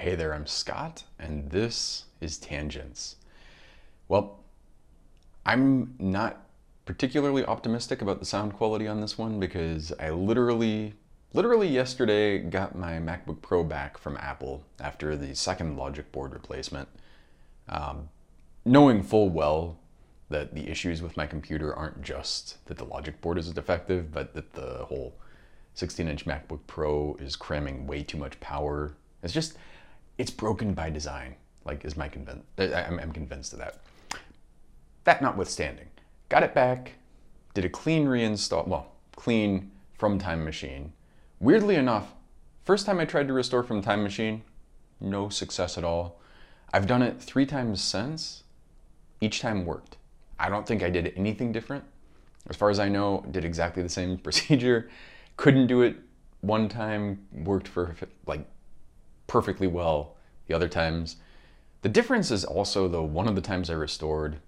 Hey there, I'm Scott, and this is Tangents. Well, I'm not particularly optimistic about the sound quality on this one because I literally, literally yesterday got my MacBook Pro back from Apple after the second logic board replacement. Um, knowing full well that the issues with my computer aren't just that the logic board is defective, but that the whole 16 inch MacBook Pro is cramming way too much power. It's just, it's broken by design, like is my convinced, uh, I'm, I'm convinced of that. That notwithstanding, got it back, did a clean reinstall, well, clean from Time Machine. Weirdly enough, first time I tried to restore from Time Machine, no success at all. I've done it three times since, each time worked. I don't think I did anything different. As far as I know, did exactly the same procedure. Couldn't do it one time, worked for like perfectly well the other times. The difference is also though one of the times I restored,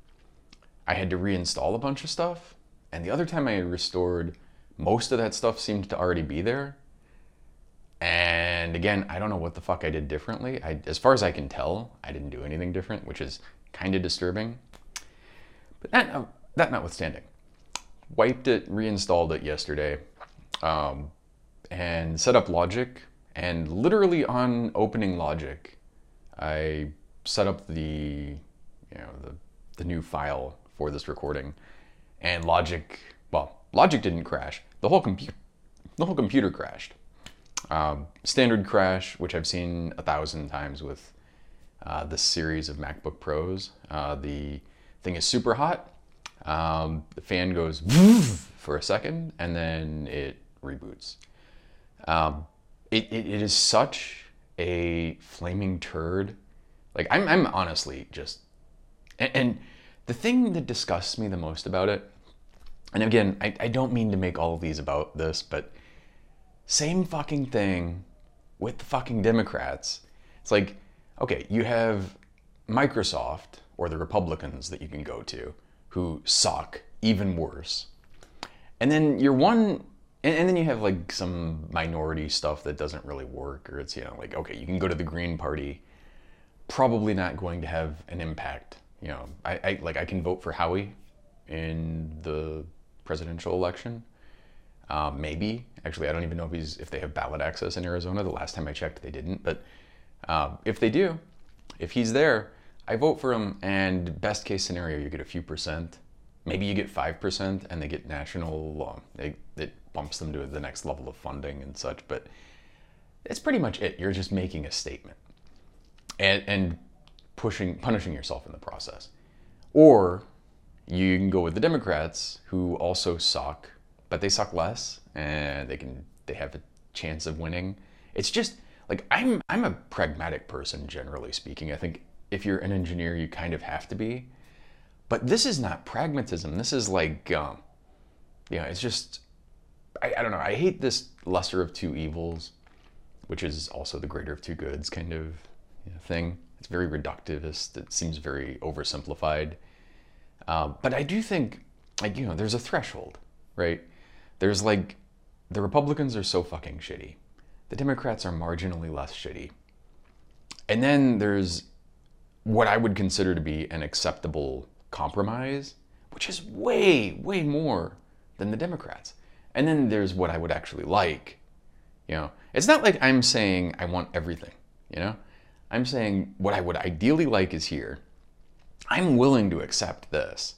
I had to reinstall a bunch of stuff, and the other time I restored, most of that stuff seemed to already be there. And again, I don't know what the fuck I did differently. I, as far as I can tell, I didn't do anything different, which is kind of disturbing. But that, that notwithstanding, wiped it, reinstalled it yesterday, um, and set up Logic. And literally on opening Logic, I set up the, you know, the, the new file for this recording, and Logic, well, Logic didn't crash. The whole computer, the whole computer crashed. Um, standard crash, which I've seen a thousand times with uh, this series of MacBook Pros. Uh, the thing is super hot. Um, the fan goes for a second and then it reboots. Um, it, it, it is such a flaming turd. Like I'm, I'm honestly just, and, and the thing that disgusts me the most about it, and again, I, I don't mean to make all of these about this, but same fucking thing with the fucking Democrats. It's like, okay, you have Microsoft or the Republicans that you can go to who suck even worse. And then you're one and, and, then you have like some minority stuff that doesn't really work or it's you know like okay you can go to the green party probably not going to have an impact you know. I, I like i can vote for howie in the presidential election. Uh, maybe. Actually i don't even know if he's if they have ballot access in arizona. The last time i checked they didn't. But uh, if they do if he's there I vote for him. And best case scenario, you get a few percent. Maybe you get 5% and they get national, um, they, bumps them to the next level of funding and such, but it's pretty much it. You're just making a statement and, and pushing, punishing yourself in the process. Or you can go with the Democrats who also suck, but they suck less and they can, they have a chance of winning. It's just like, I'm, I'm a pragmatic person, generally speaking. I think if you're an engineer, you kind of have to be. But this is not pragmatism. This is like, um, know, it's just, I, I don't know. I hate this lesser of two evils, which is also the greater of two goods kind of you know, thing. It's very reductivist. It seems very oversimplified. Uh, but I do think, like, you know, there's a threshold, right? There's like, the Republicans are so fucking shitty. The Democrats are marginally less shitty. And then there's what I would consider to be an acceptable compromise, which is way, way more than the Democrats. And then there's what I would actually like. You know, it's not like I'm saying I want everything, you know? I'm saying what I would ideally like is here. I'm willing to accept this.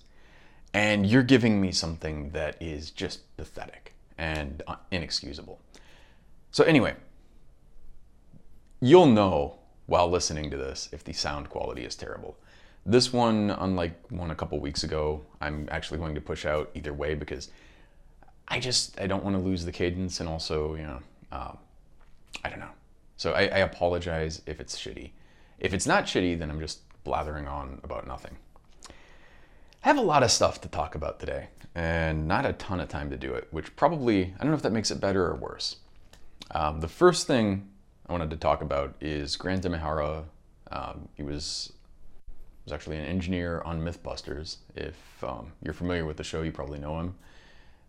And you're giving me something that is just pathetic and inexcusable. So, anyway, you'll know while listening to this if the sound quality is terrible. This one, unlike one a couple weeks ago, I'm actually going to push out either way because I just I don't want to lose the cadence and also you know um, I don't know. So I, I apologize if it's shitty. If it's not shitty, then I'm just blathering on about nothing. I have a lot of stuff to talk about today, and not a ton of time to do it, which probably I don't know if that makes it better or worse. Um, the first thing I wanted to talk about is Grant Imahara. Um, he was was actually an engineer on MythBusters. If um, you're familiar with the show, you probably know him.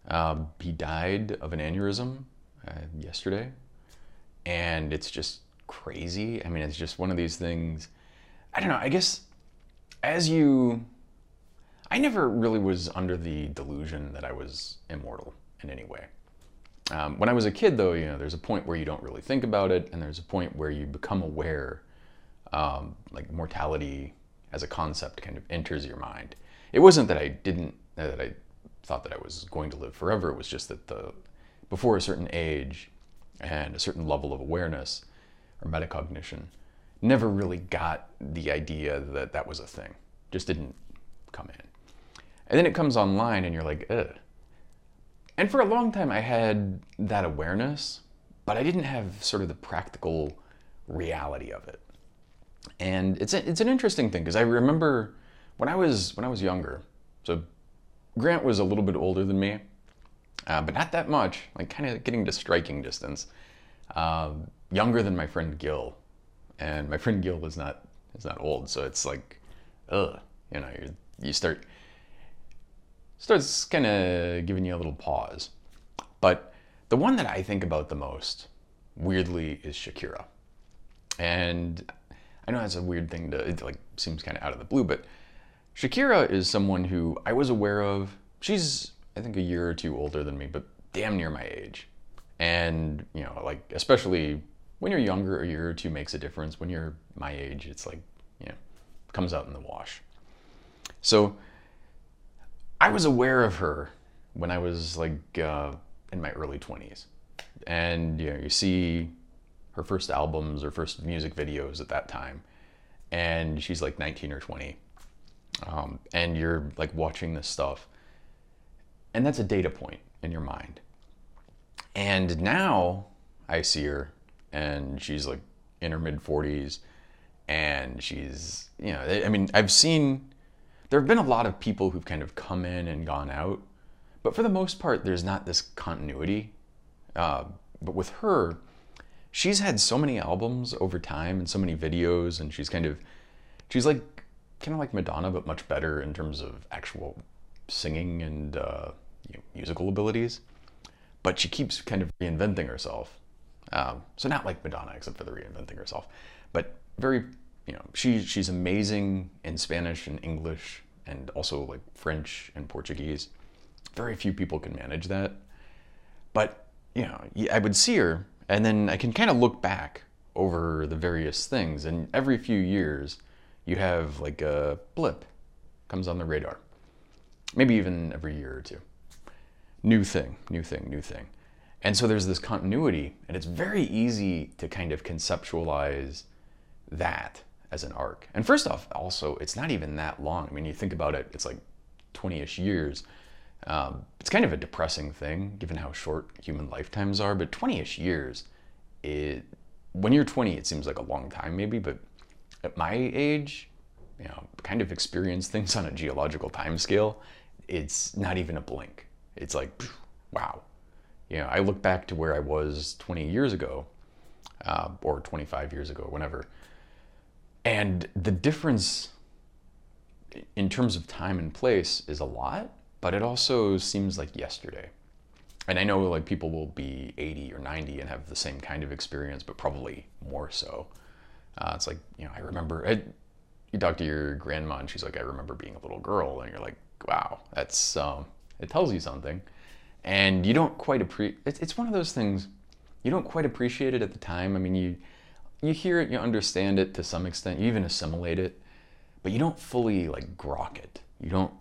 Um, he died of an aneurysm uh, yesterday, and it's just crazy. I mean, it's just one of these things. I don't know. I guess as you, I never really was under the delusion that I was immortal in any way. Um, when I was a kid, though, you know, there's a point where you don't really think about it, and there's a point where you become aware, um, like mortality as a concept kind of enters your mind. It wasn't that I didn't, that I thought that I was going to live forever. It was just that the, before a certain age and a certain level of awareness or metacognition, never really got the idea that that was a thing. Just didn't come in. And then it comes online, and you're like, ugh and for a long time, I had that awareness, but I didn't have sort of the practical reality of it. And it's a, it's an interesting thing because I remember when I was when I was younger. So Grant was a little bit older than me, uh, but not that much. Like kind of getting to striking distance. Uh, younger than my friend Gil, and my friend Gil is not is not old, so it's like, ugh, you know, you you start starts kind of giving you a little pause. But the one that I think about the most, weirdly, is Shakira. And I know that's a weird thing to, it like seems kind of out of the blue, but Shakira is someone who I was aware of. She's, I think, a year or two older than me, but damn near my age. And, you know, like, especially when you're younger, a year or two makes a difference. When you're my age, it's like, you know, comes out in the wash. So, I was aware of her when I was like uh, in my early 20s. And you know, you see her first albums or first music videos at that time, and she's like 19 or 20. Um, and you're like watching this stuff, and that's a data point in your mind. And now I see her, and she's like in her mid 40s, and she's, you know, I mean, I've seen there have been a lot of people who've kind of come in and gone out, but for the most part, there's not this continuity. Uh, but with her, she's had so many albums over time and so many videos, and she's kind of, she's like, kind of like Madonna, but much better in terms of actual singing and uh, you know, musical abilities. But she keeps kind of reinventing herself. Um, so not like Madonna, except for the reinventing herself, but very you know, she she's amazing in Spanish and English and also like French and Portuguese. Very few people can manage that. But, you know, I would see her and then I can kind of look back over the various things and every few years you have like a blip comes on the radar. Maybe even every year or two. New thing, new thing, new thing. And so there's this continuity and it's very easy to kind of conceptualize that as an arc. And first off, also, it's not even that long. I mean, you think about it, it's like 20 ish years. Um, it's kind of a depressing thing given how short human lifetimes are, but 20 ish years, it, when you're 20, it seems like a long time maybe, but at my age, you know, kind of experience things on a geological time scale, it's not even a blink. It's like, wow. You know, I look back to where I was 20 years ago, uh, or 25 years ago, whenever, and the difference in terms of time and place is a lot, but it also seems like yesterday. And I know like people will be 80 or 90 and have the same kind of experience, but probably more so. Uh, it's like, you know, I remember, I, you talk to your grandma and she's like, I remember being a little girl. And you're like, wow, that's, um, it tells you something. And you don't quite appreciate, it's, it's one of those things, you don't quite appreciate it at the time. I mean, you, you hear it, you understand it to some extent, you even assimilate it, but you don't fully like grok it. You don't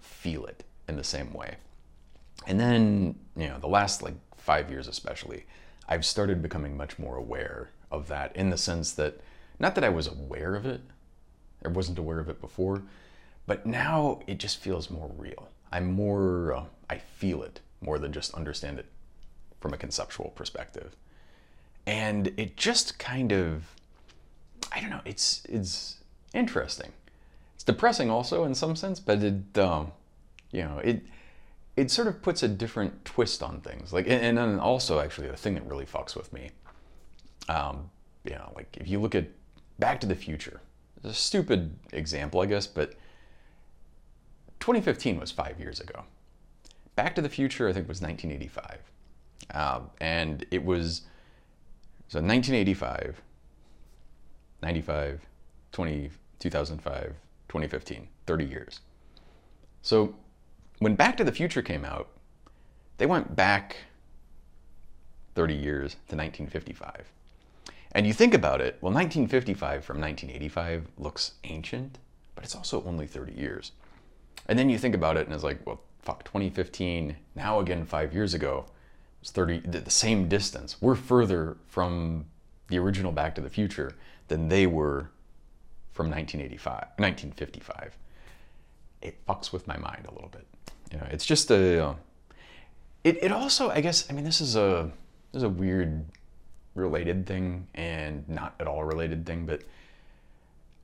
feel it in the same way. And then, you know, the last like five years especially, I've started becoming much more aware of that in the sense that not that I was aware of it, or wasn't aware of it before, but now it just feels more real. I'm more, uh, I feel it more than just understand it from a conceptual perspective and it just kind of I don't know. It's it's interesting. It's depressing also in some sense, but it um, you know it it sort of puts a different twist on things. Like and, and then also actually the thing that really fucks with me, um, you know, like if you look at Back to the Future, it's a stupid example, I guess, but 2015 was five years ago. Back to the Future, I think, was 1985, um, and it was so 1985, 95, 20, 2005, 2015, 30 years. So when Back to the Future came out, they went back 30 years to 1955. And you think about it, well, 1955 from 1985 looks ancient, but it's also only 30 years. And then you think about it and it's like, well, fuck, 2015, now again five years ago, it's 30, the same distance. We're further from the original Back to the Future than they were from 1985, 1955. It fucks with my mind a little bit. You know, it's just a, it, it also, I guess, I mean, this is a, this is a weird related thing and not at all related thing, but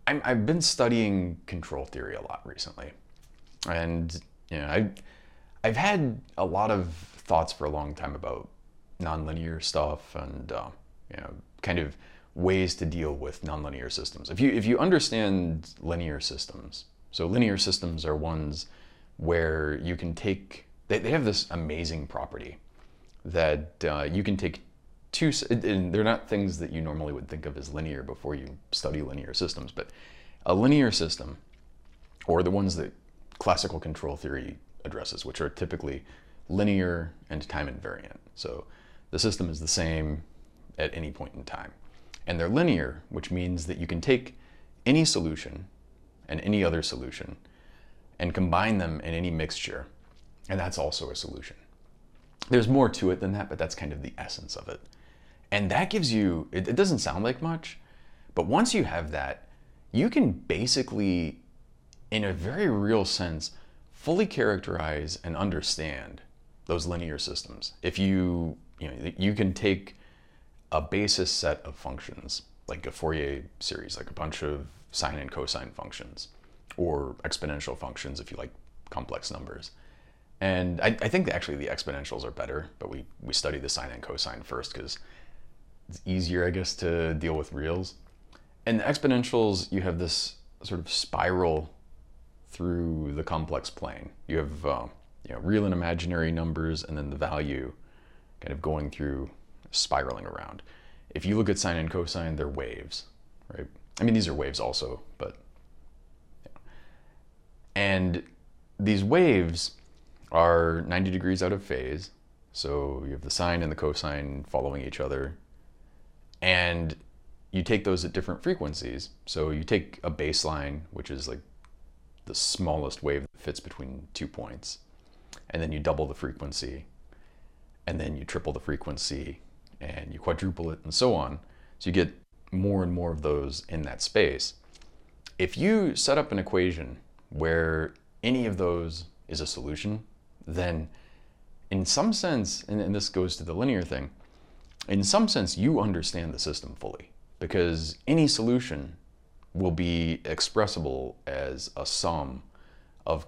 i have been studying control theory a lot recently. And, you know, I, I've had a lot of thoughts for a long time about nonlinear stuff and, uh, you know, kind of ways to deal with nonlinear systems. If you, if you understand linear systems, so linear systems are ones where you can take, they, they have this amazing property that uh, you can take two, and they're not things that you normally would think of as linear before you study linear systems, but a linear system, or the ones that classical control theory addresses, which are typically linear and time invariant. So the system is the same at any point in time. And they're linear, which means that you can take any solution and any other solution and combine them in any mixture, and that's also a solution. There's more to it than that, but that's kind of the essence of it. And that gives you, it, it doesn't sound like much, but once you have that, you can basically, in a very real sense, fully characterize and understand those linear systems. If you, you know, you can take a basis set of functions, like a Fourier series, like a bunch of sine and cosine functions, or exponential functions if you like complex numbers. And I, I think actually the exponentials are better, but we, we study the sine and cosine first because it's easier, I guess, to deal with reals. And the exponentials, you have this sort of spiral through the complex plane. You have uh, you know, real and imaginary numbers, and then the value kind of going through, spiraling around. If you look at sine and cosine, they're waves, right? I mean, these are waves also, but. Yeah. And these waves are 90 degrees out of phase. So you have the sine and the cosine following each other and you take those at different frequencies. So you take a baseline, which is like the smallest wave that fits between two points, and then you double the frequency, and then you triple the frequency, and you quadruple it, and so on. So you get more and more of those in that space. If you set up an equation where any of those is a solution, then in some sense, and, this goes to the linear thing, in some sense, you understand the system fully because any solution will be expressible as a sum of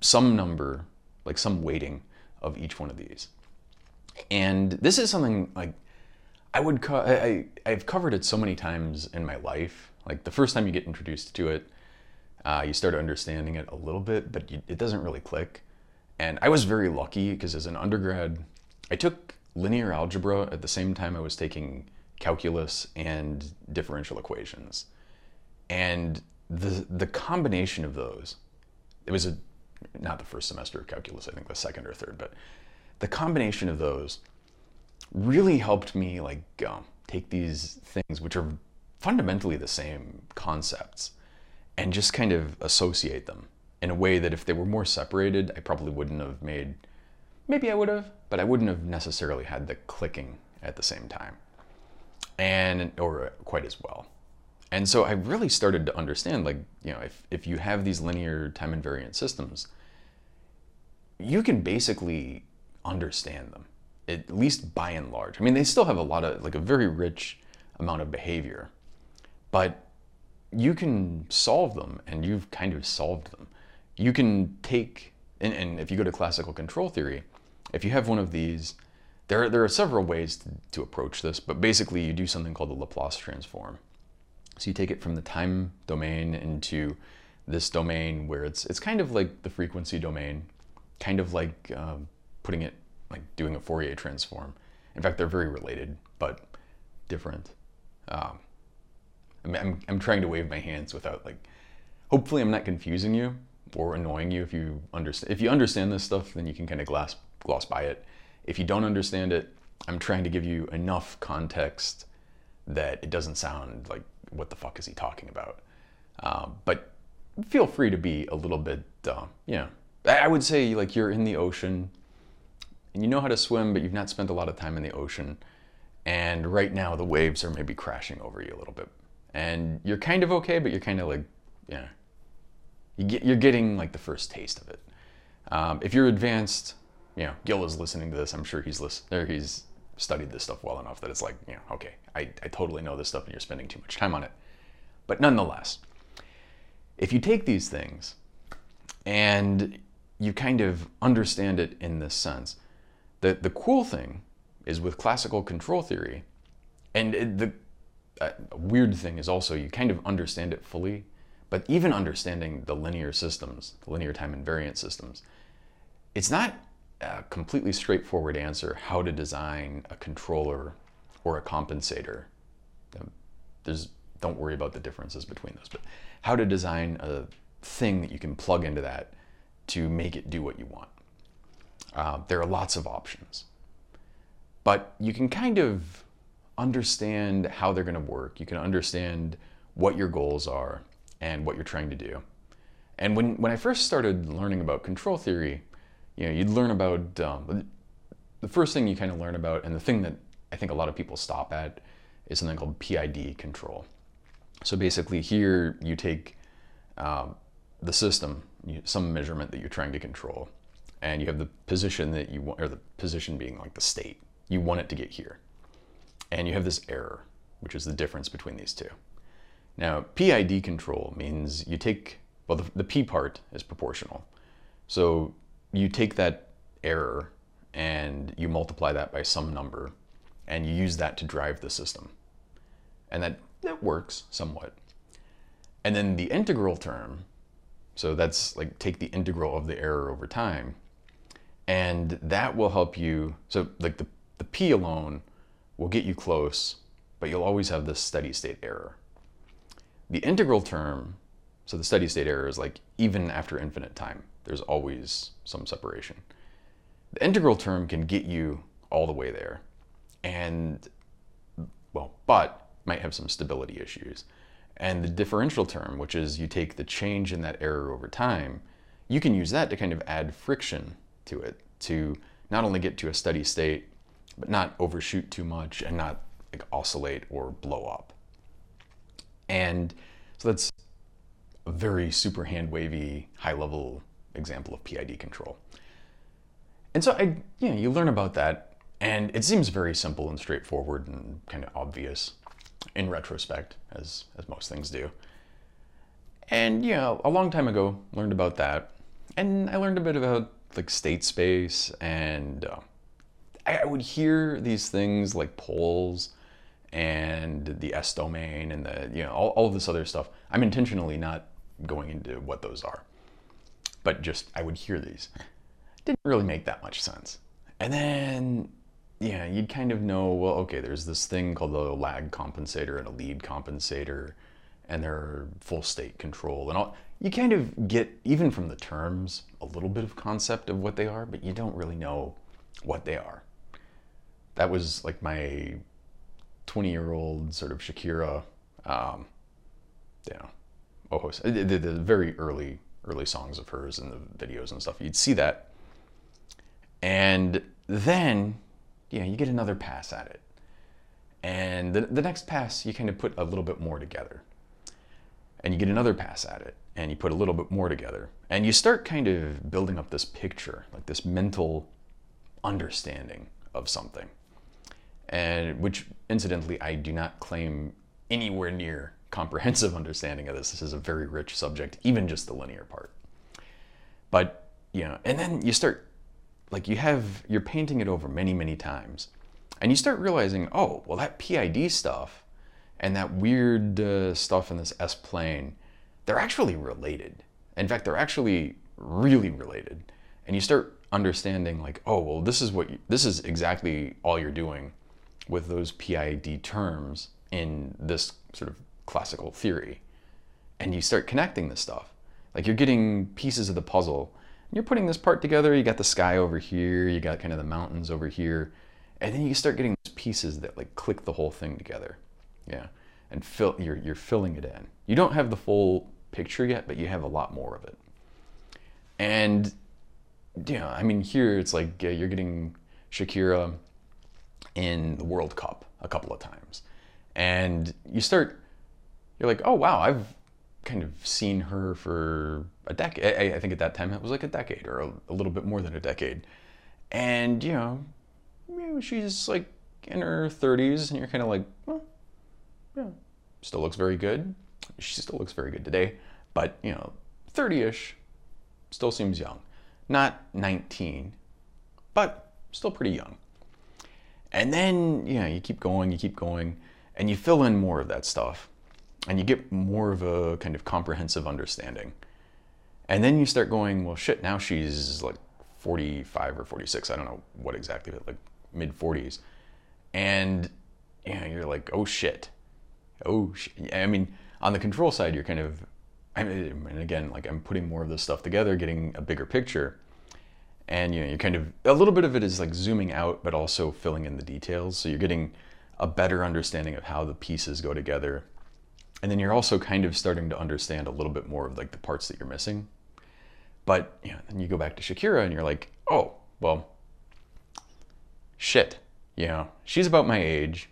some number, like some weighting of each one of these. And this is something like I would, co- I, I've covered it so many times in my life. Like the first time you get introduced to it, uh, you start understanding it a little bit, but you, it doesn't really click. And I was very lucky because as an undergrad, I took linear algebra at the same time I was taking calculus and differential equations. And the the combination of those, it was a not the first semester of calculus, I think the second or third, but the combination of those really helped me like um, take these things which are fundamentally the same concepts and just kind of associate them in a way that if they were more separated, I probably wouldn't have made Maybe I would have, but I wouldn't have necessarily had the clicking at the same time, and or uh, quite as well. And so I really started to understand, like, you know, if, if you have these linear time invariant systems, you can basically understand them, at least by and large. I mean, they still have a lot of, like, a very rich amount of behavior, but you can solve them, and you've kind of solved them. You can take, and, and if you go to classical control theory, if you have one of these, there, there are several ways to, to approach this, but basically you do something called the Laplace transform. So you take it from the time domain into this domain where it's, it's kind of like the frequency domain, kind of like um, putting it, like doing a Fourier transform. In fact, they're very related, but different. Um, I'm, I'm, I'm trying to wave my hands without like, hopefully I'm not confusing you or annoying you if you understand. If you understand this stuff, then you can kind of gloss, gloss by it. If you don't understand it, I'm trying to give you enough context that it doesn't sound like, what the fuck is he talking about? Um, but feel free to be a little bit, uh, you know, I would say like you're in the ocean and you know how to swim, but you've not spent a lot of time in the ocean. And right now the waves are maybe crashing over you a little bit. And you're kind of okay, but you're kind of like, yeah, you get, you're getting like the first taste of it. Um, if you're advanced, you know, Gil is listening to this. I'm sure he's listen, or he's studied this stuff well enough that it's like, you know, okay, I, I totally know this stuff and you're spending too much time on it. But nonetheless, if you take these things and you kind of understand it in this sense, the, the cool thing is with classical control theory, and the uh, weird thing is also you kind of understand it fully, but even understanding the linear systems, the linear time invariant systems, it's not a completely straightforward answer how to design a controller or a compensator. Um, there's don't worry about the differences between those, but how to design a thing that you can plug into that to make it do what you want. Uh, there are lots of options, but you can kind of understand how they're going to work. You can understand what your goals are and what you're trying to do. And when, when I first started learning about control theory, you know, you'd learn about um, the first thing you kind of learn about, and the thing that I think a lot of people stop at is something called PID control. So basically, here you take um, the system, you, some measurement that you're trying to control, and you have the position that you want, or the position being like the state. You want it to get here. And you have this error, which is the difference between these two. Now, PID control means you take, well, the, the P part is proportional. So you take that error and you multiply that by some number and you use that to drive the system. And that, that works somewhat. And then the integral term, so that's like take the integral of the error over time, and that will help you. So like the, the P alone will get you close, but you'll always have this steady state error. The integral term, so the steady state error is like even after infinite time, there's always some separation. The integral term can get you all the way there. And, well, but might have some stability issues. And the differential term, which is you take the change in that error over time, you can use that to kind of add friction to it to not only get to a steady state, but not overshoot too much and not like oscillate or blow up. And so that's a very super hand wavy, high level example of PID control. And so I, you know, you learn about that, and it seems very simple and straightforward and kind of obvious in retrospect, as as most things do. And you know, a long time ago, learned about that, and I learned a bit about like state space, and uh, I would hear these things like poles and the S domain and the you know all, all of this other stuff. I'm intentionally not going into what those are, but just I would hear these. Didn't really make that much sense. And then yeah, you'd kind of know, well, okay, there's this thing called a lag compensator and a lead compensator, and they're full state control and all. You kind of get, even from the terms, a little bit of concept of what they are, but you don't really know what they are. That was like my 20 year old sort of Shakira, um, you know, oh, the, the, the very early, early songs of hers and the videos and stuff. You'd see that. And then you know, you get another pass at it. And the, the next pass, you kind of put a little bit more together. And you get another pass at it, and you put a little bit more together. And you start kind of building up this picture, like this mental understanding of something. And which, incidentally, I do not claim anywhere near comprehensive understanding of this. This is a very rich subject, even just the linear part. But, you know, and then you start like you have you're painting it over many many times and you start realizing oh well that pid stuff and that weird uh, stuff in this s plane they're actually related in fact they're actually really related and you start understanding like oh well this is what you, this is exactly all you're doing with those pid terms in this sort of classical theory. And you start connecting this stuff. Like you're getting pieces of the puzzle. You're putting this part together, you got the sky over here, you got kind of the mountains over here. And then you start getting pieces that like click the whole thing together. Yeah. And fill you're you're filling it in. You don't have the full picture yet, but you have a lot more of it. And yeah, I mean, here it's like uh, you're getting Shakira in the World Cup a couple of times, and you start, you're like, oh wow, I've kind of seen her for a decade. I, think at that time it was like a decade or a, a little bit more than a decade, and you know, you know, she's like in her 30s, and you're kind of like, well, yeah, still looks very good. She still looks very good today, but you know, 30ish, still seems young. Not 19, but still pretty young. And then, you know, you keep going, you keep going, and you fill in more of that stuff. And you get more of a kind of comprehensive understanding. And then you start going, well, shit, now she's like 45 or 46. I don't know what exactly, but like mid 40s. And, you you're like, oh shit. Oh. I mean, on the control side, you're kind of I mean, and again, like I'm putting more of this stuff together, getting a bigger picture. And you know, you're kind of a little bit of it is like zooming out, but also filling in the details. So you're getting a better understanding of how the pieces go together. And then you're also kind of starting to understand a little bit more of like the parts that you're missing. But you know, then you go back to Shakira and you're like, oh, well, shit. You know, she's about my age.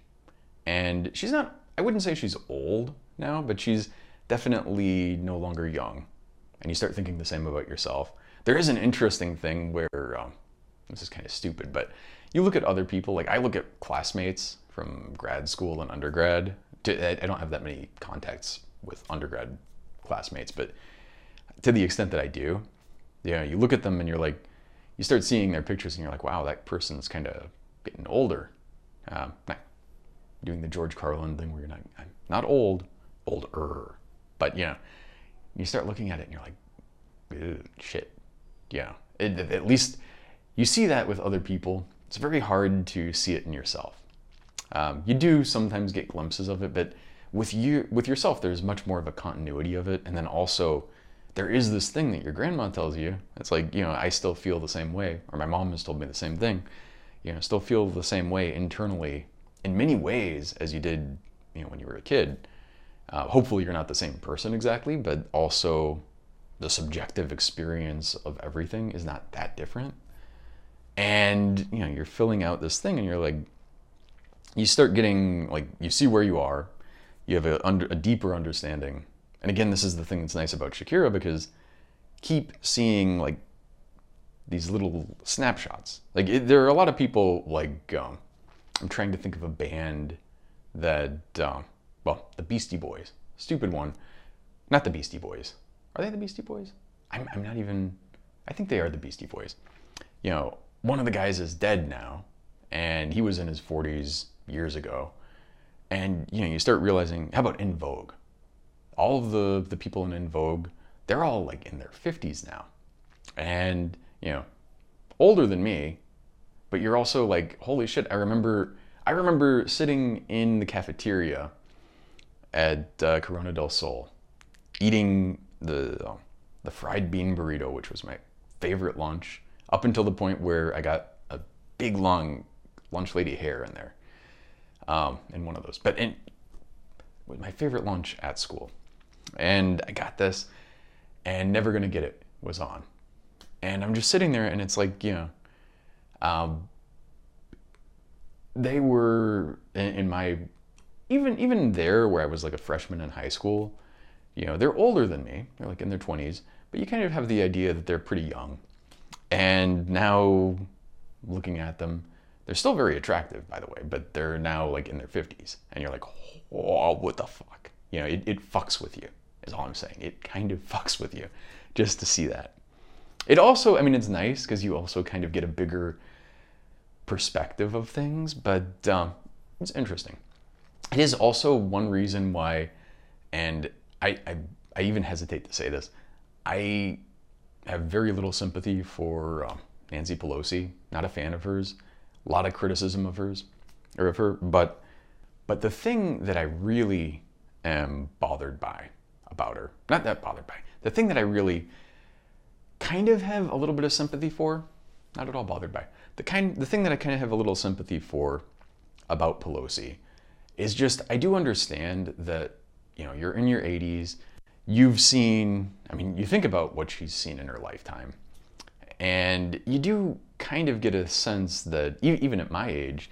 And she's not, I wouldn't say she's old now, but she's definitely no longer young. And you start thinking the same about yourself. There is an interesting thing where, um, this is kind of stupid, but you look at other people, like I look at classmates from grad school and undergrad. I don't have that many contacts with undergrad classmates, but to the extent that I do, you know, you look at them and you're like, you start seeing their pictures and you're like, wow, that person's kind of getting older. Um, doing the George Carlin thing where you're not, I'm not old, older. But you know, you start looking at it and you're like, shit. Yeah. It, at least you see that with other people. It's very hard to see it in yourself. Um, you do sometimes get glimpses of it, but with you with yourself, there's much more of a continuity of it, and then also there is this thing that your grandma tells you. It's like you know, I still feel the same way, or my mom has told me the same thing. You know, still feel the same way internally in many ways as you did, you know, when you were a kid. Uh, hopefully, you're not the same person exactly, but also the subjective experience of everything is not that different. And you know, you're filling out this thing, and you're like, you start getting like, you see where you are, you have a, under, a deeper understanding. And again, this is the thing that's nice about Shakira because keep seeing like these little snapshots. Like it, there are a lot of people like um, I'm trying to think of a band that um, well, the Beastie Boys. Stupid one. Not the Beastie Boys. Are they the Beastie Boys? I'm, I'm not even. I think they are the Beastie Boys. You know, one of the guys is dead now, and he was in his 40s years ago. And you know, you start realizing, how about En Vogue? All of the the people in En Vogue, they're all like in their 50s now, and you know, older than me. But you're also like, holy shit! I remember, I remember sitting in the cafeteria at uh, Corona del Sol, eating the uh, the fried bean burrito, which was my favorite lunch, up until the point where I got a big long lunch lady hair in there, um, in one of those. But in was my favorite lunch at school, and I got this, and never gonna get it was on, and I'm just sitting there, and it's like you know, um, they were in, in my even even there where I was like a freshman in high school, you know, they're older than me. They're like in their 20s, but you kind of have the idea that they're pretty young. And now looking at them, they're still very attractive, by the way, but they're now like in their 50s. And you're like, oh, what the fuck? You know, it, it fucks with you, is all I'm saying. It kind of fucks with you just to see that. It also, I mean, it's nice because you also kind of get a bigger perspective of things, but um, it's interesting. It is also one reason why, and I, I, I even hesitate to say this, I have very little sympathy for um, Nancy Pelosi. Not a fan of hers. A lot of criticism of hers, or of her. But, but the thing that I really am bothered by about her. Not that bothered by. The thing that I really kind of have a little bit of sympathy for, not at all bothered by. The kind the thing that I kind of have a little sympathy for about Pelosi is just I do understand that, you know, you're in your 80s, you've seen, I mean, you think about what she's seen in her lifetime. And you do kind of get a sense that even at my age,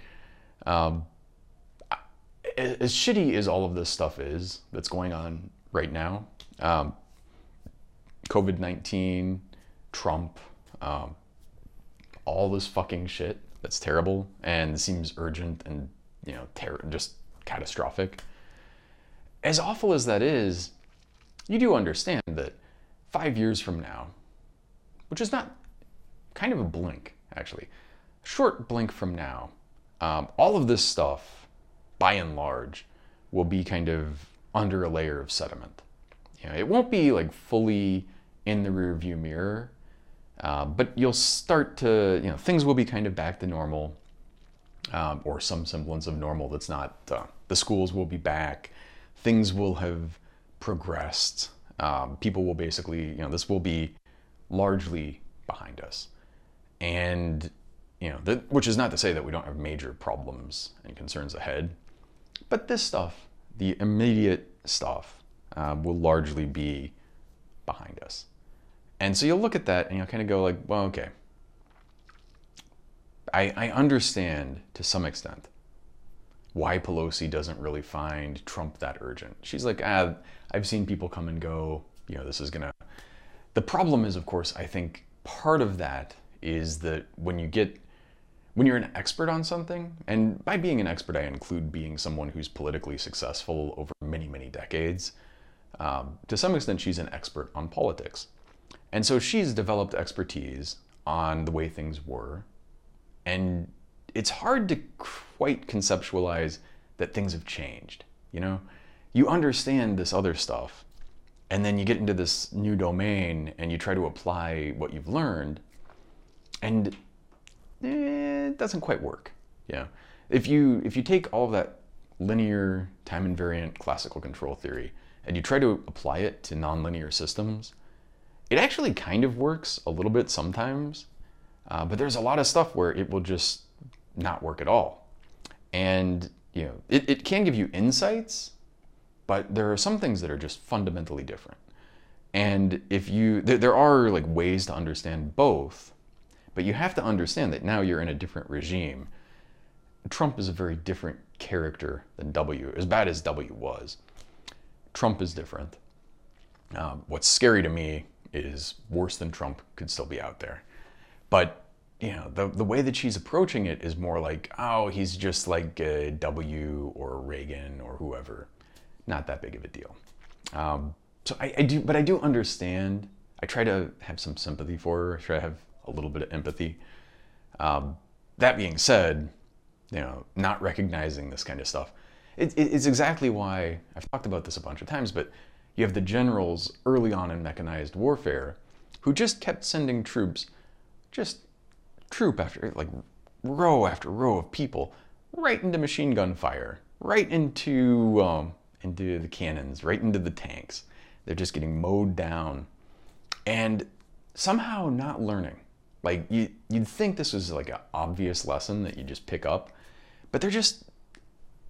um, as shitty as all of this stuff is that's going on right now, um, COVID 19, Trump, um, all this fucking shit that's terrible and seems urgent and, you know, ter- just catastrophic. As awful as that is, you do understand that five years from now, which is not kind of a blink, actually, short blink from now, um, all of this stuff, by and large, will be kind of under a layer of sediment. You know, it won't be like fully in the rearview mirror, uh, but you'll start to, you know, things will be kind of back to normal, um, or some semblance of normal that's not. Uh, the schools will be back, things will have progressed. Um, people will basically, you know, this will be largely behind us, and you know, that, which is not to say that we don't have major problems and concerns ahead, but this stuff, the immediate stuff, uh, will largely be behind us. And so you'll look at that and you'll kind of go like, well, okay. I, I understand to some extent why Pelosi doesn't really find Trump that urgent. She's like, ah, I've seen people come and go. You know, this is gonna. The problem is, of course, I think part of that is that when you get when you're an expert on something, and by being an expert, I include being someone who's politically successful over many, many decades. Um, to some extent, she's an expert on politics. And so she's developed expertise on the way things were. And it's hard to quite conceptualize that things have changed. You know, you understand this other stuff, and then you get into this new domain and you try to apply what you've learned, and eh, it doesn't quite work. Yeah, if you if you take all of that linear time invariant classical control theory and you try to apply it to nonlinear systems, it actually kind of works a little bit sometimes, uh, but there's a lot of stuff where it will just not work at all. And you know, it, it can give you insights, but there are some things that are just fundamentally different. And if you, there, there are like ways to understand both, but you have to understand that now you're in a different regime. Trump is a very different character than W, as bad as W was. Trump is different. Um, what's scary to me is worse than Trump could still be out there. But you know, the, the way that she's approaching it is more like, oh, he's just like W or Reagan or whoever. Not that big of a deal. Um, so I, I, do, but I do understand. I try to have some sympathy for her. I try to have a little bit of empathy. Um, that being said, you know, not recognizing this kind of stuff, it, it, it's exactly why I've talked about this a bunch of times, but you have the generals early on in mechanized warfare who just kept sending troops, just troop after, like row after row of people, right into machine gun fire, right into, um, into the cannons, right into the tanks. They're just getting mowed down and somehow not learning. Like you, you'd think this was like an obvious lesson that you just pick up, but they're just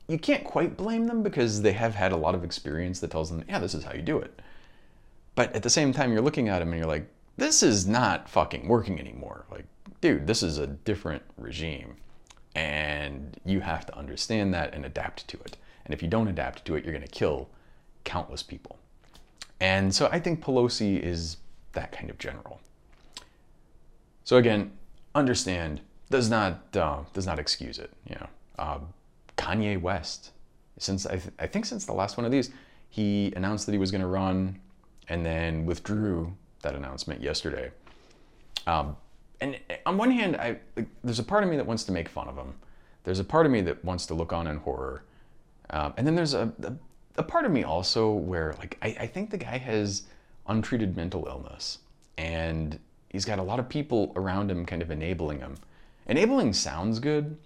you can't quite blame them because they have had a lot of experience that tells them, yeah, this is how you do it. But at the same time, you're looking at them and you're like, this is not fucking working anymore. Like, dude, this is a different regime. And you have to understand that and adapt to it. And if you don't adapt to it, you're going to kill countless people. And so I think Pelosi is that kind of general. So again, understand does not uh, does not excuse it. You know, uh, Kanye West. Since I, th- I think since the last one of these, he announced that he was going to run, and then withdrew that announcement yesterday. Um, and on one hand, I like, there's a part of me that wants to make fun of him. There's a part of me that wants to look on in horror, um, and then there's a, a, a part of me also where like I, I think the guy has untreated mental illness, and he's got a lot of people around him kind of enabling him. Enabling sounds good,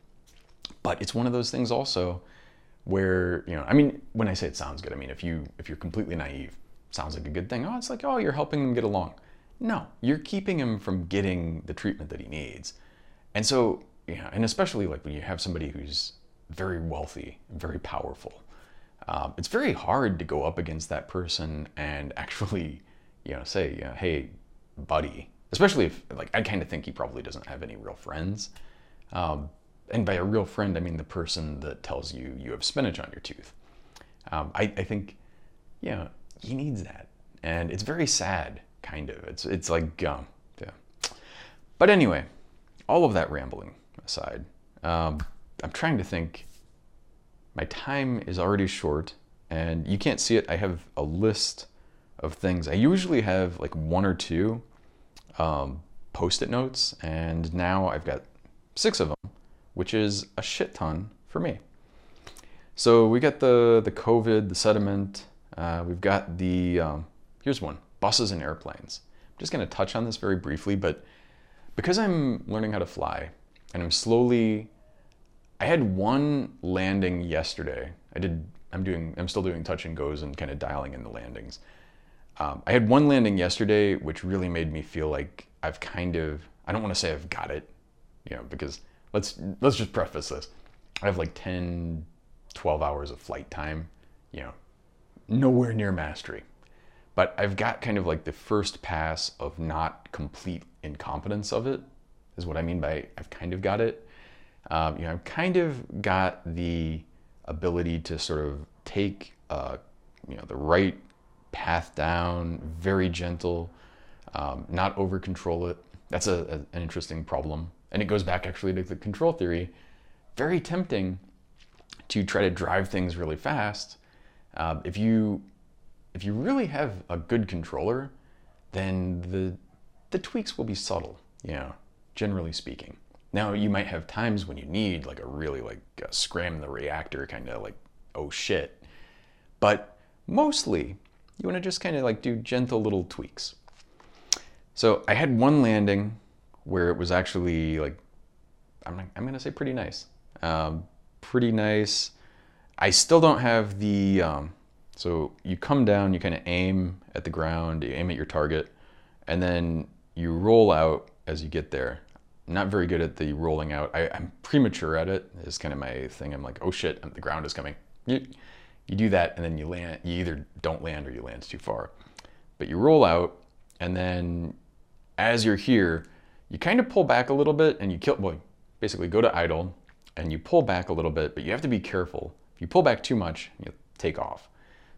but it's one of those things also where you know i mean when i say it sounds good i mean if you if you're completely naive sounds like a good thing. Oh it's like oh you're helping them get along. No you're keeping him from getting the treatment that he needs. And so know and especially like when you have somebody who's very wealthy very powerful um, it's very hard to go up against that person and actually you know say you know, hey buddy especially if like i kind of think he probably doesn't have any real friends um, and by a real friend, I mean the person that tells you you have spinach on your tooth. Um, I, I think, yeah, he needs that. And it's very sad, kind of. It's, it's like, um, yeah. But anyway, all of that rambling aside, um, I'm trying to think. My time is already short, and you can't see it. I have a list of things. I usually have like one or two um, post it notes, and now I've got six of them which is a shit ton for me. So we got the, the COVID, the sediment, uh, we've got the, um, here's one, buses and airplanes. I'm just gonna touch on this very briefly, but because I'm learning how to fly and I'm slowly, I had one landing yesterday. I did, I'm doing, I'm still doing touch and goes and kind of dialing in the landings. Um, I had one landing yesterday, which really made me feel like I've kind of, I don't want to say I've got it, you know, because let's let's just preface this. I have like 10, 12 hours of flight time, you know, nowhere near mastery. But I've got kind of like the first pass of not complete incompetence of it, is what I mean by I've kind of got it. Um, you know, I've kind of got the ability to sort of take, uh, you know, the right path down, very gentle, um, not over control it. That's a, a, an interesting problem and it goes back actually to the control theory, very tempting to try to drive things really fast. Uh, if you if you really have a good controller, then the the tweaks will be subtle, you know, generally speaking. Now you might have times when you need like a really like a scram the reactor kind of like oh shit, but mostly you want to just kind of like do gentle little tweaks. So I had one landing where it was actually like I'm, I'm gonna say pretty nice. Um, pretty nice. I still don't have the um, so you come down you kind of aim at the ground you aim at your target and then you roll out as you get there. Not very good at the rolling out. I, am premature at it is kind of my thing. I'm like oh shit the ground is coming you, do that and then you land you either don't land or you land too far but you roll out and then as you're here you kind of pull back a little bit and you kill, well, basically go to idle and you pull back a little bit, but you have to be careful. If you pull back too much, you take off.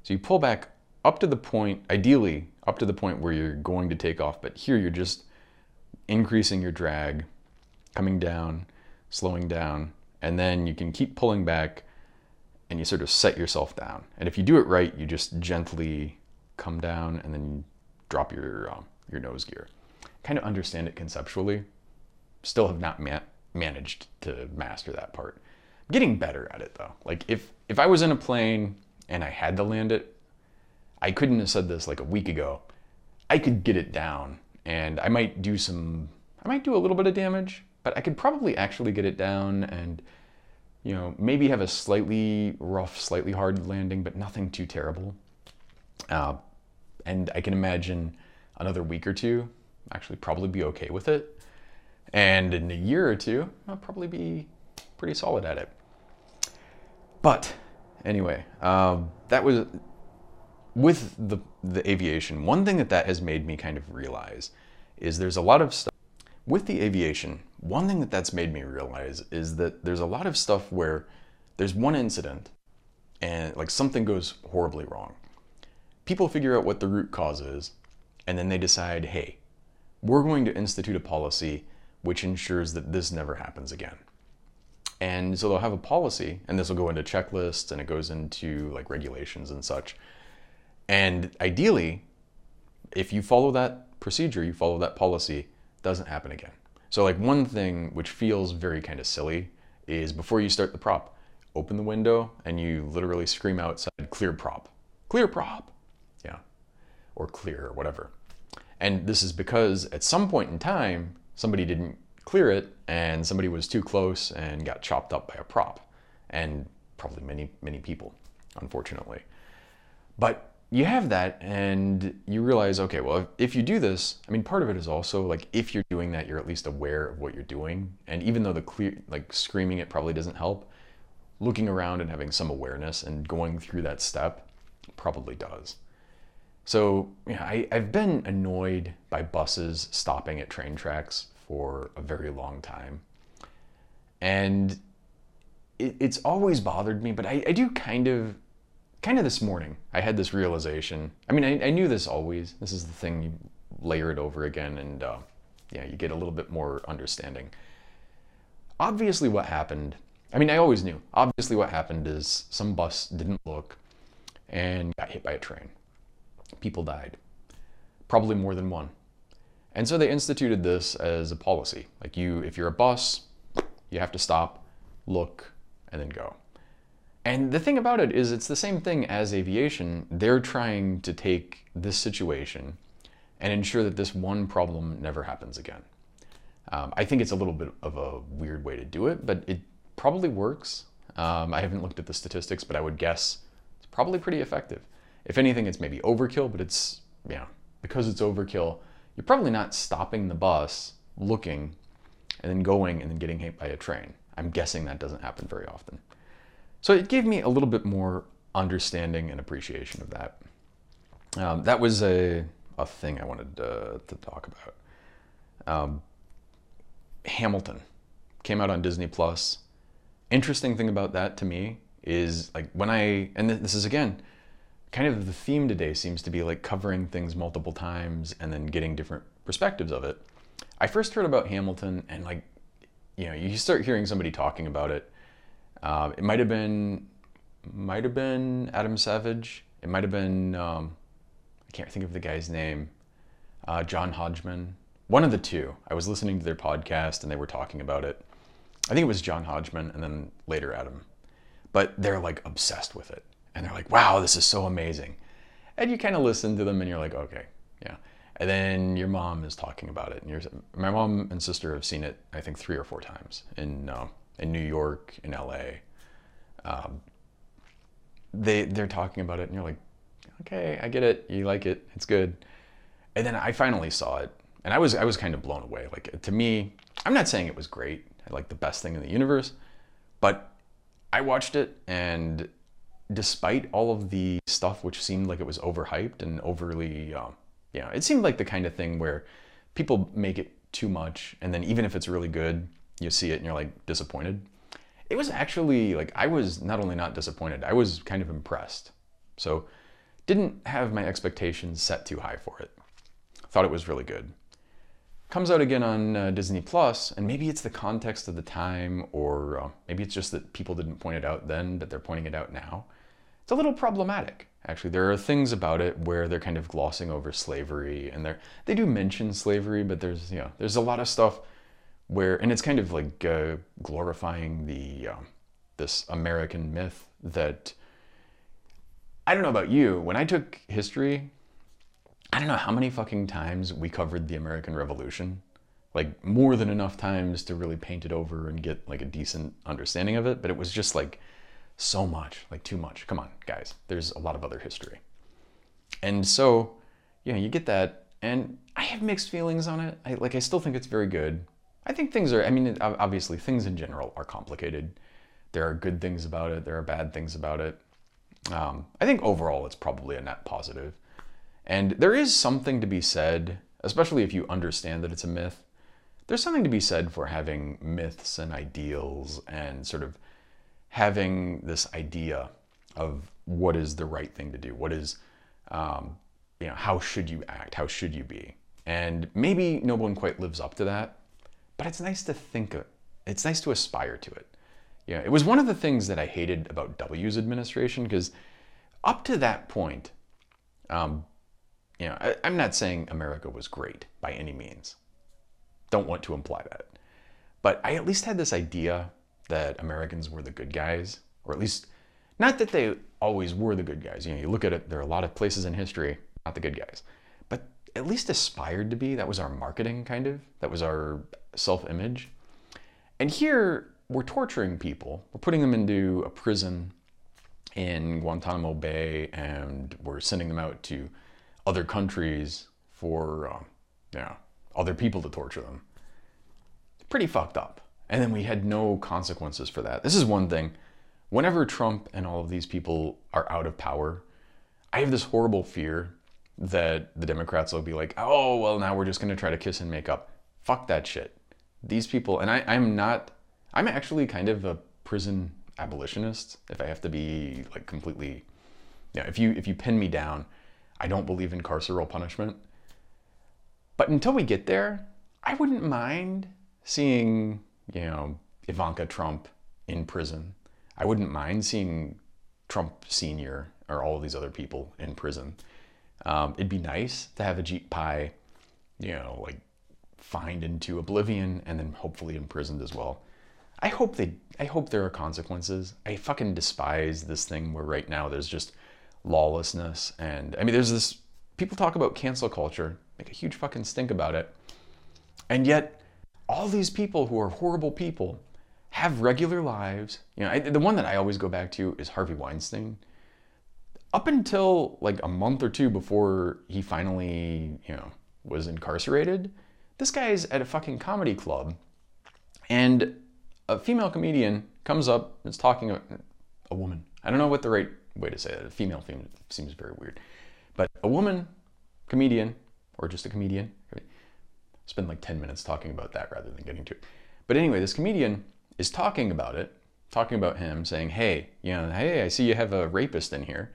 So you pull back up to the point, ideally up to the point where you're going to take off, but here you're just increasing your drag, coming down, slowing down, and then you can keep pulling back and you sort of set yourself down. And if you do it right, you just gently come down and then drop your, um, your nose gear kind of understand it conceptually. Still have not ma- managed to master that part. I'm getting better at it though. Like if if I was in a plane and I had to land it, I couldn't have said this like a week ago. I could get it down and I might do some I might do a little bit of damage, but I could probably actually get it down and you know, maybe have a slightly rough, slightly hard landing, but nothing too terrible. Uh, and I can imagine another week or two actually probably be okay with it. And in a year or two, I'll probably be pretty solid at it. But anyway, um, that was with the, the aviation. One thing that that has made me kind of realize is there's a lot of stuff with the aviation. One thing that that's made me realize is that there's a lot of stuff where there's one incident and like something goes horribly wrong. People figure out what the root cause is, and then they decide, hey, we're going to institute a policy which ensures that this never happens again. And so they'll have a policy, and this will go into checklists and it goes into like regulations and such. And ideally, if you follow that procedure, you follow that policy, doesn't happen again. So like one thing which feels very kind of silly is before you start the prop, open the window and you literally scream outside, clear prop, clear prop. Yeah. Or clear or whatever. And this is because at some point in time, somebody didn't clear it and somebody was too close and got chopped up by a prop. And probably many, many people, unfortunately. But you have that and you realize, okay, well, if, if, you do this, I mean, part of it is also like if you're doing that, you're at least aware of what you're doing. And even though the clear, like screaming it probably doesn't help, looking around and having some awareness and going through that step probably does. So, yeah, I, I've been annoyed by buses stopping at train tracks for a very long time. And it, it's always bothered me, but I, I do kind of kind of this morning, I had this realization. I mean, I, I, knew this always. This is the thing, you layer it over again, and uh, yeah, you get a little bit more understanding. Obviously, what happened, I mean, I always knew. Obviously, what happened is some bus didn't look and got hit by a train. People died, probably more than one. And so they instituted this as a policy. Like, you, if you're a bus, you have to stop, look, and then go. And the thing about it is, it's the same thing as aviation. They're trying to take this situation and ensure that this one problem never happens again. Um, I think it's a little bit of a weird way to do it, but it probably works. Um, I haven't looked at the statistics, but I would guess it's probably pretty effective. If anything, it's maybe overkill, but it's, yeah, because it's overkill, you're probably not stopping the bus, looking, and then going and then getting hit by a train. I'm guessing that doesn't happen very often. So it gave me a little bit more understanding and appreciation of that. Um, that was a, a thing I wanted to, to talk about. Um, Hamilton came out on Disney Plus. Interesting thing about that to me is like when I, and this is again, kind of the theme today seems to be like covering things multiple times and then getting different perspectives of it. I first heard about Hamilton and like, you know, you start hearing somebody talking about it uh, it might have been, might have been Adam Savage. It might have been, um, I can't think of the guy's name, uh, John Hodgman. One of the two. I was listening to their podcast and they were talking about it. I think it was John Hodgman and then later Adam. But they're like obsessed with it. And they're like, wow, this is so amazing. And you kind of listen to them and you're like, okay, yeah. And then your mom is talking about it. And you're, my mom and sister have seen it, I think, three or four times in uh, in New York, in LA. Um, they they're talking about it, and you're like, okay, I get it. You like it. It's good. And then I finally saw it, and I was I was kind of blown away. Like to me, I'm not saying it was great. Like the best thing in the universe, but I watched it, and despite all of the stuff which seemed like it was overhyped and overly, um, you know, it seemed like the kind of thing where people make it too much, and then even if it's really good, you see it and you're like disappointed. It was actually like I was not only not disappointed, I was kind of impressed. So didn't have my expectations set too high for it. Thought it was really good. Comes out again on uh, Disney Plus, and maybe it's the context of the time, or uh, maybe it's just that people didn't point it out then, but they're pointing it out now. It's a little problematic, actually. There are things about it where they're kind of glossing over slavery, and they they do mention slavery, but there's you know there's a lot of stuff where and it's kind of like uh, glorifying the um, this American myth that I don't know about you. When I took history, I don't know how many fucking times we covered the American Revolution. Like more than enough times to really paint it over and get like a decent understanding of it. But it was just like so much, like too much. Come on, guys. There's a lot of other history. And so, know, you get that. And I have mixed feelings on it. I like I still think it's very good. I think things are, I mean, obviously, things in general are complicated. There are good things about it, there are bad things about it. Um, I think overall it's probably a net positive. And there is something to be said, especially if you understand that it's a myth. There's something to be said for having myths and ideals and sort of having this idea of what is the right thing to do, what is, um, you know, how should you act, how should you be. And maybe no one quite lives up to that but it's nice to think of, it. it's nice to aspire to it. Yeah, it was one of the things that I hated about W's administration because up to that point, um, you know, I, I'm not saying America was great by any means. Don't want to imply that. But I at least had this idea that Americans were the good guys, or at least not that they always were the good guys. You know, you look at it, there are a lot of places in history, not the good guys, at least aspired to be. That was our marketing, kind of. That was our self image. And here, we're torturing people. We're putting them into a prison in Guantanamo Bay and we're sending them out to other countries for, um, you know, other people to torture them. Pretty fucked up. And then we had no consequences for that. This is one thing. Whenever Trump and all of these people are out of power, I have this horrible fear that the Democrats will be like, oh, well, now we're just going to try to kiss and make up. Fuck that shit. These people, and I, I'm not, I'm actually kind of a prison abolitionist, if I have to be like completely, yeah, if you, if you pin me down, I don't believe in carceral punishment. But until we get there, I wouldn't mind seeing, you know, Ivanka Trump in prison. I wouldn't mind seeing Trump Sr. or all these other people in prison. Um, it'd be nice to have Ajit Pai, you know, like fined into oblivion and then hopefully imprisoned as well. I hope they I hope there are consequences. I fucking despise this thing where right now there's just lawlessness and I mean there's this people talk about cancel culture, make a huge fucking stink about it. And yet all these people who are horrible people have regular lives. You know, I, the one that I always go back to is Harvey Weinstein. Up until like a month or two before he finally, you know, was incarcerated, this guy's at a fucking comedy club and a female comedian comes up and is talking about a woman. I don't know what the right way to say. A female theme seems very weird. But a woman comedian, or just a comedian, spend like 10 minutes talking about that rather than getting to it. But anyway, this comedian is talking about it, talking about him, saying, hey, you know, hey, I see you have a rapist in here.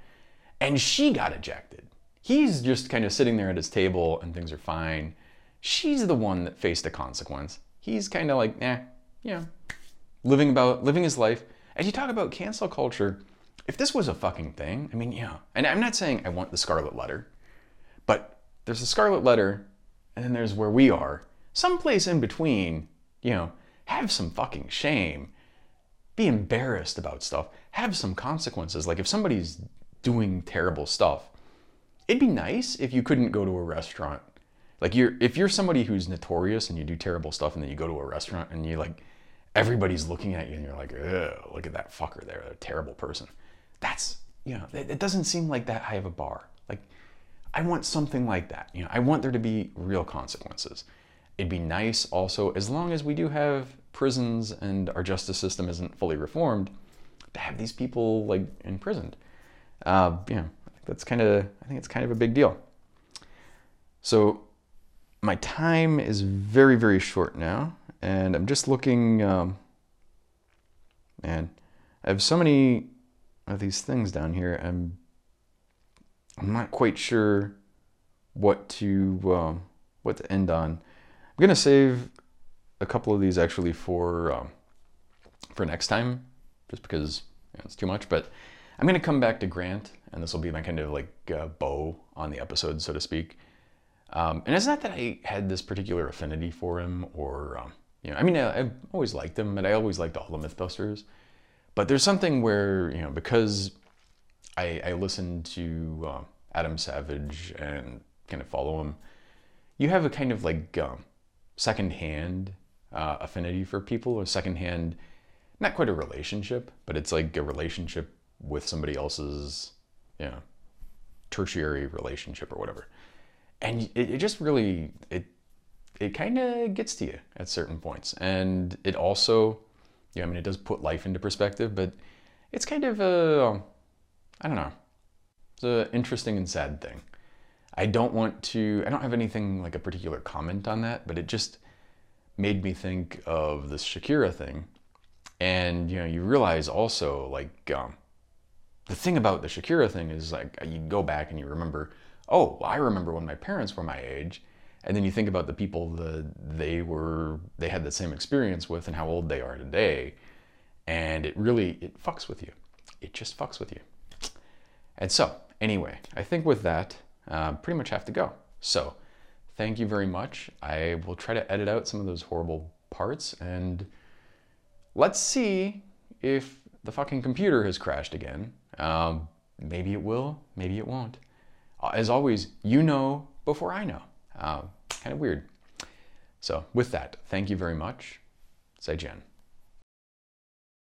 And she got ejected. He's just kind of sitting there at his table and things are fine. She's the one that faced a consequence. He's kind of like, eh, you know, living about living his life. As you talk about cancel culture, if this was a fucking thing, I mean, yeah. And I'm not saying I want the scarlet letter, but there's the scarlet letter, and then there's where we are. Someplace in between, you know, have some fucking shame. Be embarrassed about stuff. Have some consequences. Like if somebody's doing terrible stuff, it'd be nice if you couldn't go to a restaurant. Like you're if you're somebody who's notorious and you do terrible stuff and then you go to a restaurant and you like everybody's looking at you and you're like, Ugh, look at that fucker there, a terrible person. That's, you know, it, it doesn't seem like that high of a bar. Like, I want something like that. You know, I want there to be real consequences. It'd be nice also, as long as we do have prisons and our justice system isn't fully reformed, to have these people like imprisoned. Uh, you know, that's kind of, I think it's kind of a big deal. So my time is very, very short now and I'm just looking, um, man, I have so many of these things down here. I'm, I'm not quite sure what to, um, what to end on. I'm gonna save a couple of these actually for, um, for next time, just because you know, it's too much. But I'm gonna come back to Grant, and this will be my kind of like uh, bow on the episode, so to speak. Um, and it's not that I had this particular affinity for him or um, you know, I mean, I, have always liked him, and I always liked all the MythBusters. But there's something where, you know, because I, I listen to uh, Adam Savage and kind of follow him, you have a kind of like um, secondhand uh, affinity for people, a secondhand, not quite a relationship, but it's like a relationship with somebody else's, you know, tertiary relationship or whatever. And it, it just really, it it kind of gets to you at certain points. And it also, yeah, I mean, it does put life into perspective, but it's kind of a, I don't know, it's an interesting and sad thing. I don't want to, I don't have anything like a particular comment on that, but it just made me think of this Shakira thing. And, you know, you realize also, like, um, the thing about the Shakira thing is like, you go back and you remember, oh, I remember when my parents were my age. And then you think about the people that they were they had the same experience with and how old they are today. And it really it fucks with you. It just fucks with you. And so anyway i think with that uh, pretty much have to go. So thank you very much. I will try to edit out some of those horrible parts. And let's see if the fucking computer has crashed again um, maybe it will maybe it won't as always you know before i know um, kind of weird. So with that, thank you very much. Say Jen.